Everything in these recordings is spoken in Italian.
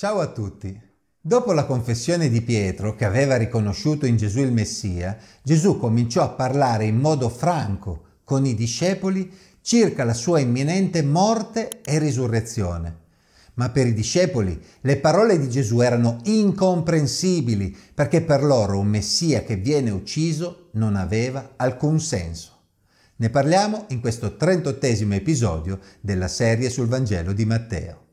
Ciao a tutti. Dopo la confessione di Pietro, che aveva riconosciuto in Gesù il Messia, Gesù cominciò a parlare in modo franco con i discepoli circa la sua imminente morte e risurrezione. Ma per i discepoli le parole di Gesù erano incomprensibili perché per loro un Messia che viene ucciso non aveva alcun senso. Ne parliamo in questo 38 episodio della serie sul Vangelo di Matteo.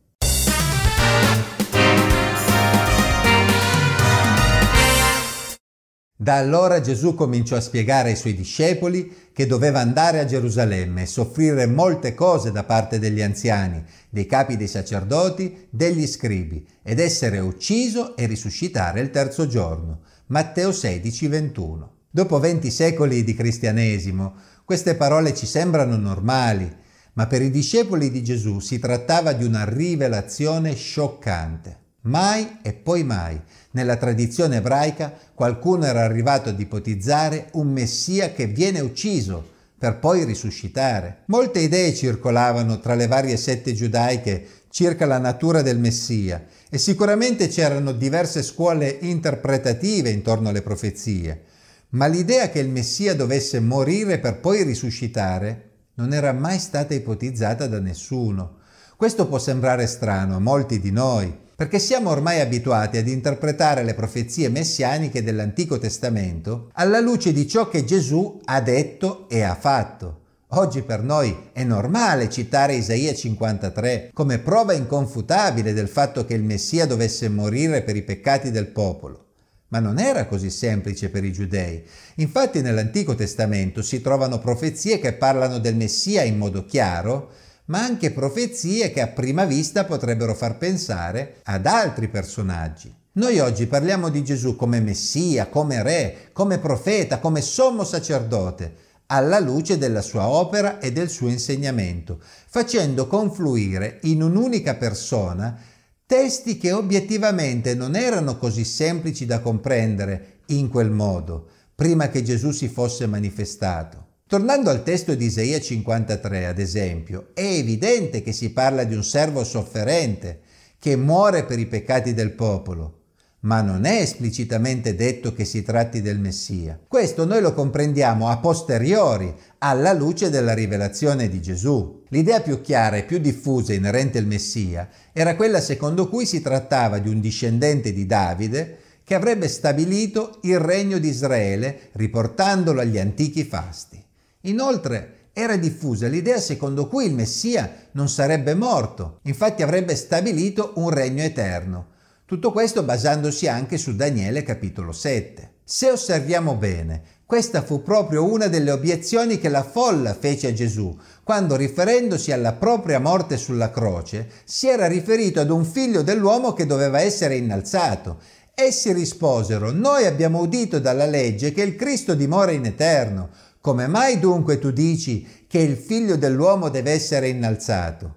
Da allora Gesù cominciò a spiegare ai suoi discepoli che doveva andare a Gerusalemme e soffrire molte cose da parte degli anziani, dei capi dei sacerdoti, degli scribi, ed essere ucciso e risuscitare il terzo giorno. Matteo 16, 21. Dopo venti secoli di cristianesimo, queste parole ci sembrano normali, ma per i discepoli di Gesù si trattava di una rivelazione scioccante. Mai e poi mai nella tradizione ebraica qualcuno era arrivato ad ipotizzare un Messia che viene ucciso per poi risuscitare. Molte idee circolavano tra le varie sette giudaiche circa la natura del Messia e sicuramente c'erano diverse scuole interpretative intorno alle profezie, ma l'idea che il Messia dovesse morire per poi risuscitare non era mai stata ipotizzata da nessuno. Questo può sembrare strano a molti di noi, perché siamo ormai abituati ad interpretare le profezie messianiche dell'Antico Testamento alla luce di ciò che Gesù ha detto e ha fatto. Oggi per noi è normale citare Isaia 53 come prova inconfutabile del fatto che il Messia dovesse morire per i peccati del popolo. Ma non era così semplice per i giudei. Infatti nell'Antico Testamento si trovano profezie che parlano del Messia in modo chiaro, ma anche profezie che a prima vista potrebbero far pensare ad altri personaggi. Noi oggi parliamo di Gesù come Messia, come Re, come profeta, come sommo sacerdote, alla luce della sua opera e del suo insegnamento, facendo confluire in un'unica persona testi che obiettivamente non erano così semplici da comprendere in quel modo, prima che Gesù si fosse manifestato. Tornando al testo di Isaia 53, ad esempio, è evidente che si parla di un servo sofferente che muore per i peccati del popolo, ma non è esplicitamente detto che si tratti del Messia. Questo noi lo comprendiamo a posteriori, alla luce della rivelazione di Gesù. L'idea più chiara e più diffusa inerente al Messia era quella secondo cui si trattava di un discendente di Davide che avrebbe stabilito il regno di Israele riportandolo agli antichi fasti. Inoltre era diffusa l'idea secondo cui il Messia non sarebbe morto, infatti avrebbe stabilito un regno eterno. Tutto questo basandosi anche su Daniele capitolo 7. Se osserviamo bene, questa fu proprio una delle obiezioni che la folla fece a Gesù, quando riferendosi alla propria morte sulla croce, si era riferito ad un figlio dell'uomo che doveva essere innalzato. Essi risposero, noi abbiamo udito dalla legge che il Cristo dimora in eterno. Come mai dunque tu dici che il figlio dell'uomo deve essere innalzato?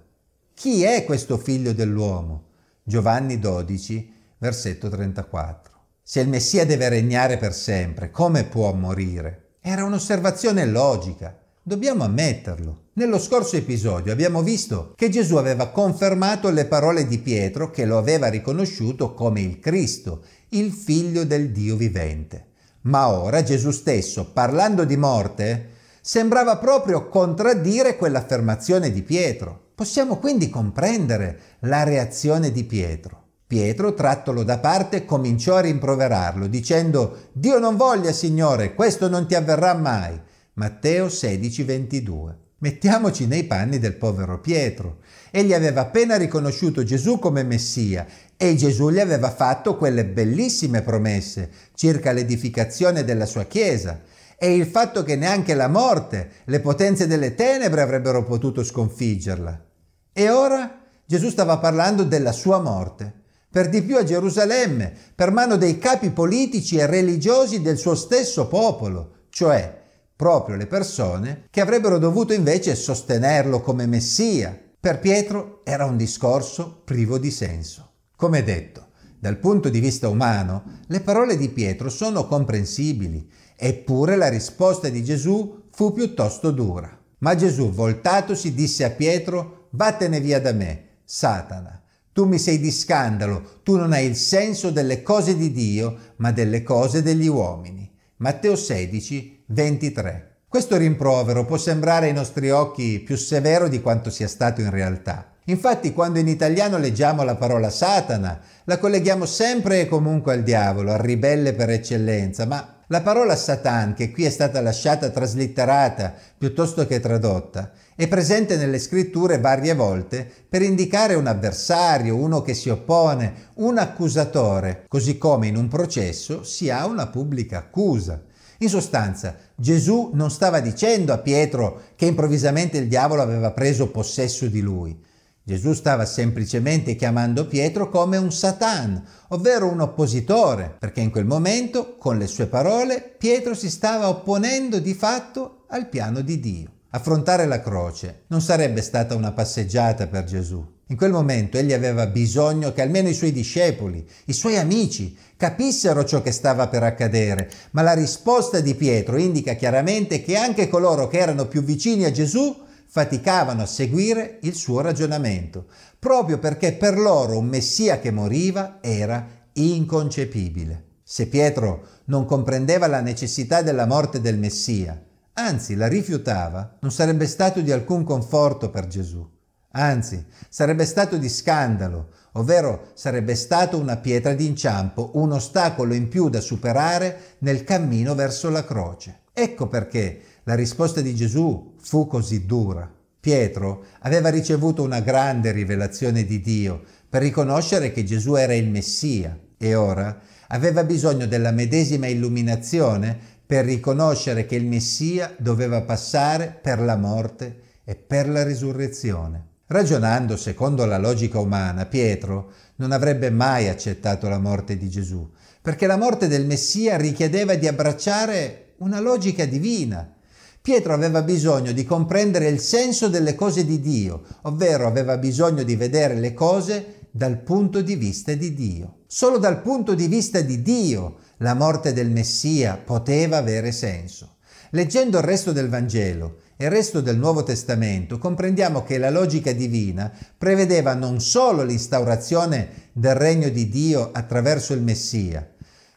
Chi è questo figlio dell'uomo? Giovanni 12, versetto 34. Se il Messia deve regnare per sempre, come può morire? Era un'osservazione logica. Dobbiamo ammetterlo. Nello scorso episodio abbiamo visto che Gesù aveva confermato le parole di Pietro che lo aveva riconosciuto come il Cristo, il figlio del Dio vivente. Ma ora Gesù stesso, parlando di morte, sembrava proprio contraddire quell'affermazione di Pietro. Possiamo quindi comprendere la reazione di Pietro. Pietro, trattolo da parte, cominciò a rimproverarlo, dicendo Dio non voglia, Signore, questo non ti avverrà mai. Matteo 16, 22. Mettiamoci nei panni del povero Pietro. Egli aveva appena riconosciuto Gesù come Messia e Gesù gli aveva fatto quelle bellissime promesse circa l'edificazione della sua Chiesa e il fatto che neanche la morte, le potenze delle tenebre avrebbero potuto sconfiggerla. E ora Gesù stava parlando della sua morte, per di più a Gerusalemme, per mano dei capi politici e religiosi del suo stesso popolo, cioè proprio le persone che avrebbero dovuto invece sostenerlo come Messia. Per Pietro era un discorso privo di senso. Come detto, dal punto di vista umano, le parole di Pietro sono comprensibili, eppure la risposta di Gesù fu piuttosto dura. Ma Gesù, voltatosi, disse a Pietro, Vattene via da me, Satana. tu mi sei di scandalo, tu non hai il senso delle cose di Dio, ma delle cose degli uomini. Matteo 16, 23. Questo rimprovero può sembrare ai nostri occhi più severo di quanto sia stato in realtà. Infatti quando in italiano leggiamo la parola Satana, la colleghiamo sempre e comunque al diavolo, al ribelle per eccellenza, ma la parola Satan, che qui è stata lasciata traslitterata piuttosto che tradotta, è presente nelle scritture varie volte per indicare un avversario, uno che si oppone, un accusatore, così come in un processo si ha una pubblica accusa. In sostanza, Gesù non stava dicendo a Pietro che improvvisamente il diavolo aveva preso possesso di lui. Gesù stava semplicemente chiamando Pietro come un Satan, ovvero un oppositore, perché in quel momento, con le sue parole, Pietro si stava opponendo di fatto al piano di Dio. Affrontare la croce non sarebbe stata una passeggiata per Gesù. In quel momento egli aveva bisogno che almeno i suoi discepoli, i suoi amici, capissero ciò che stava per accadere, ma la risposta di Pietro indica chiaramente che anche coloro che erano più vicini a Gesù faticavano a seguire il suo ragionamento, proprio perché per loro un Messia che moriva era inconcepibile. Se Pietro non comprendeva la necessità della morte del Messia, anzi la rifiutava, non sarebbe stato di alcun conforto per Gesù. Anzi, sarebbe stato di scandalo, ovvero sarebbe stato una pietra d'inciampo, un ostacolo in più da superare nel cammino verso la croce. Ecco perché la risposta di Gesù fu così dura. Pietro aveva ricevuto una grande rivelazione di Dio per riconoscere che Gesù era il Messia e ora aveva bisogno della medesima illuminazione per riconoscere che il Messia doveva passare per la morte e per la risurrezione. Ragionando secondo la logica umana, Pietro non avrebbe mai accettato la morte di Gesù, perché la morte del Messia richiedeva di abbracciare una logica divina. Pietro aveva bisogno di comprendere il senso delle cose di Dio, ovvero aveva bisogno di vedere le cose dal punto di vista di Dio. Solo dal punto di vista di Dio la morte del Messia poteva avere senso. Leggendo il resto del Vangelo e il resto del Nuovo Testamento comprendiamo che la logica divina prevedeva non solo l'instaurazione del regno di Dio attraverso il Messia,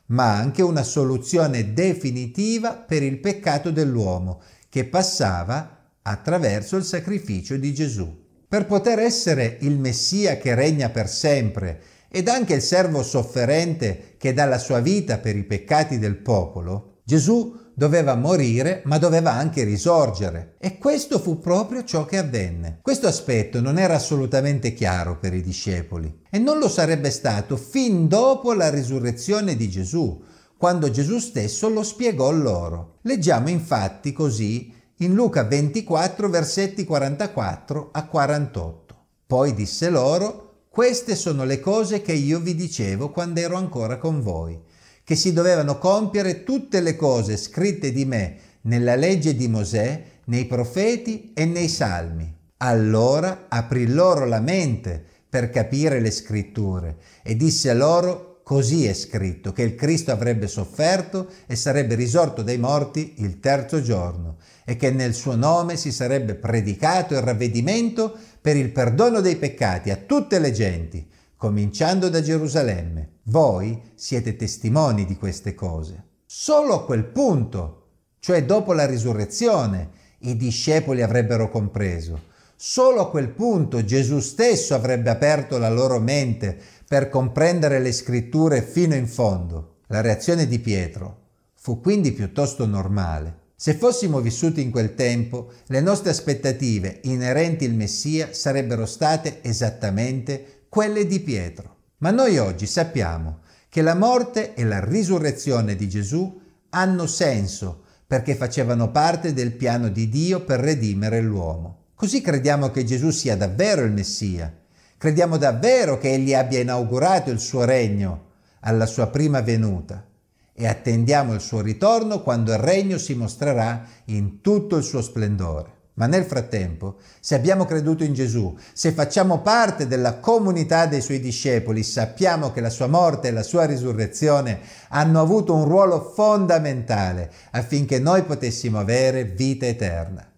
ma anche una soluzione definitiva per il peccato dell'uomo che passava attraverso il sacrificio di Gesù. Per poter essere il Messia che regna per sempre ed anche il servo sofferente che dà la sua vita per i peccati del popolo, Gesù doveva morire, ma doveva anche risorgere. E questo fu proprio ciò che avvenne. Questo aspetto non era assolutamente chiaro per i discepoli e non lo sarebbe stato fin dopo la risurrezione di Gesù, quando Gesù stesso lo spiegò loro. Leggiamo infatti così in Luca 24 versetti 44 a 48. Poi disse loro, queste sono le cose che io vi dicevo quando ero ancora con voi che si dovevano compiere tutte le cose scritte di me nella legge di Mosè, nei profeti e nei salmi. Allora aprì loro la mente per capire le scritture e disse loro Così è scritto che il Cristo avrebbe sofferto e sarebbe risorto dai morti il terzo giorno e che nel suo nome si sarebbe predicato il ravvedimento per il perdono dei peccati a tutte le genti, cominciando da Gerusalemme. Voi siete testimoni di queste cose. Solo a quel punto, cioè dopo la risurrezione, i discepoli avrebbero compreso. Solo a quel punto Gesù stesso avrebbe aperto la loro mente per comprendere le scritture fino in fondo. La reazione di Pietro fu quindi piuttosto normale. Se fossimo vissuti in quel tempo, le nostre aspettative inerenti al Messia sarebbero state esattamente quelle di Pietro. Ma noi oggi sappiamo che la morte e la risurrezione di Gesù hanno senso perché facevano parte del piano di Dio per redimere l'uomo. Così crediamo che Gesù sia davvero il Messia. Crediamo davvero che Egli abbia inaugurato il suo regno alla sua prima venuta e attendiamo il suo ritorno quando il regno si mostrerà in tutto il suo splendore. Ma nel frattempo, se abbiamo creduto in Gesù, se facciamo parte della comunità dei suoi discepoli, sappiamo che la sua morte e la sua risurrezione hanno avuto un ruolo fondamentale affinché noi potessimo avere vita eterna.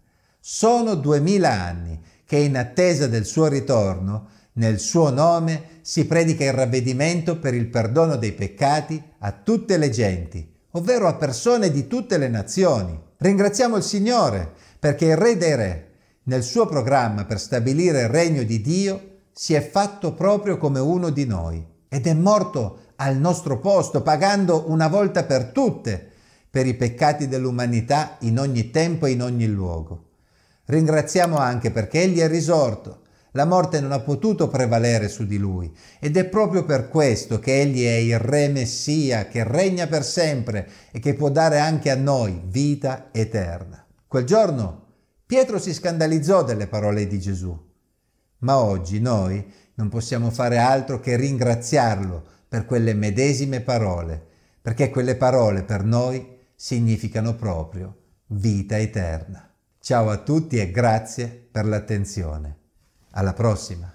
Sono duemila anni che in attesa del suo ritorno, nel suo nome, si predica il ravvedimento per il perdono dei peccati a tutte le genti, ovvero a persone di tutte le nazioni. Ringraziamo il Signore perché il Re dei Re, nel suo programma per stabilire il regno di Dio, si è fatto proprio come uno di noi ed è morto al nostro posto, pagando una volta per tutte per i peccati dell'umanità in ogni tempo e in ogni luogo. Ringraziamo anche perché Egli è risorto. La morte non ha potuto prevalere su di lui ed è proprio per questo che Egli è il Re Messia che regna per sempre e che può dare anche a noi vita eterna. Quel giorno Pietro si scandalizzò delle parole di Gesù, ma oggi noi non possiamo fare altro che ringraziarlo per quelle medesime parole, perché quelle parole per noi significano proprio vita eterna. Ciao a tutti e grazie per l'attenzione. Alla prossima!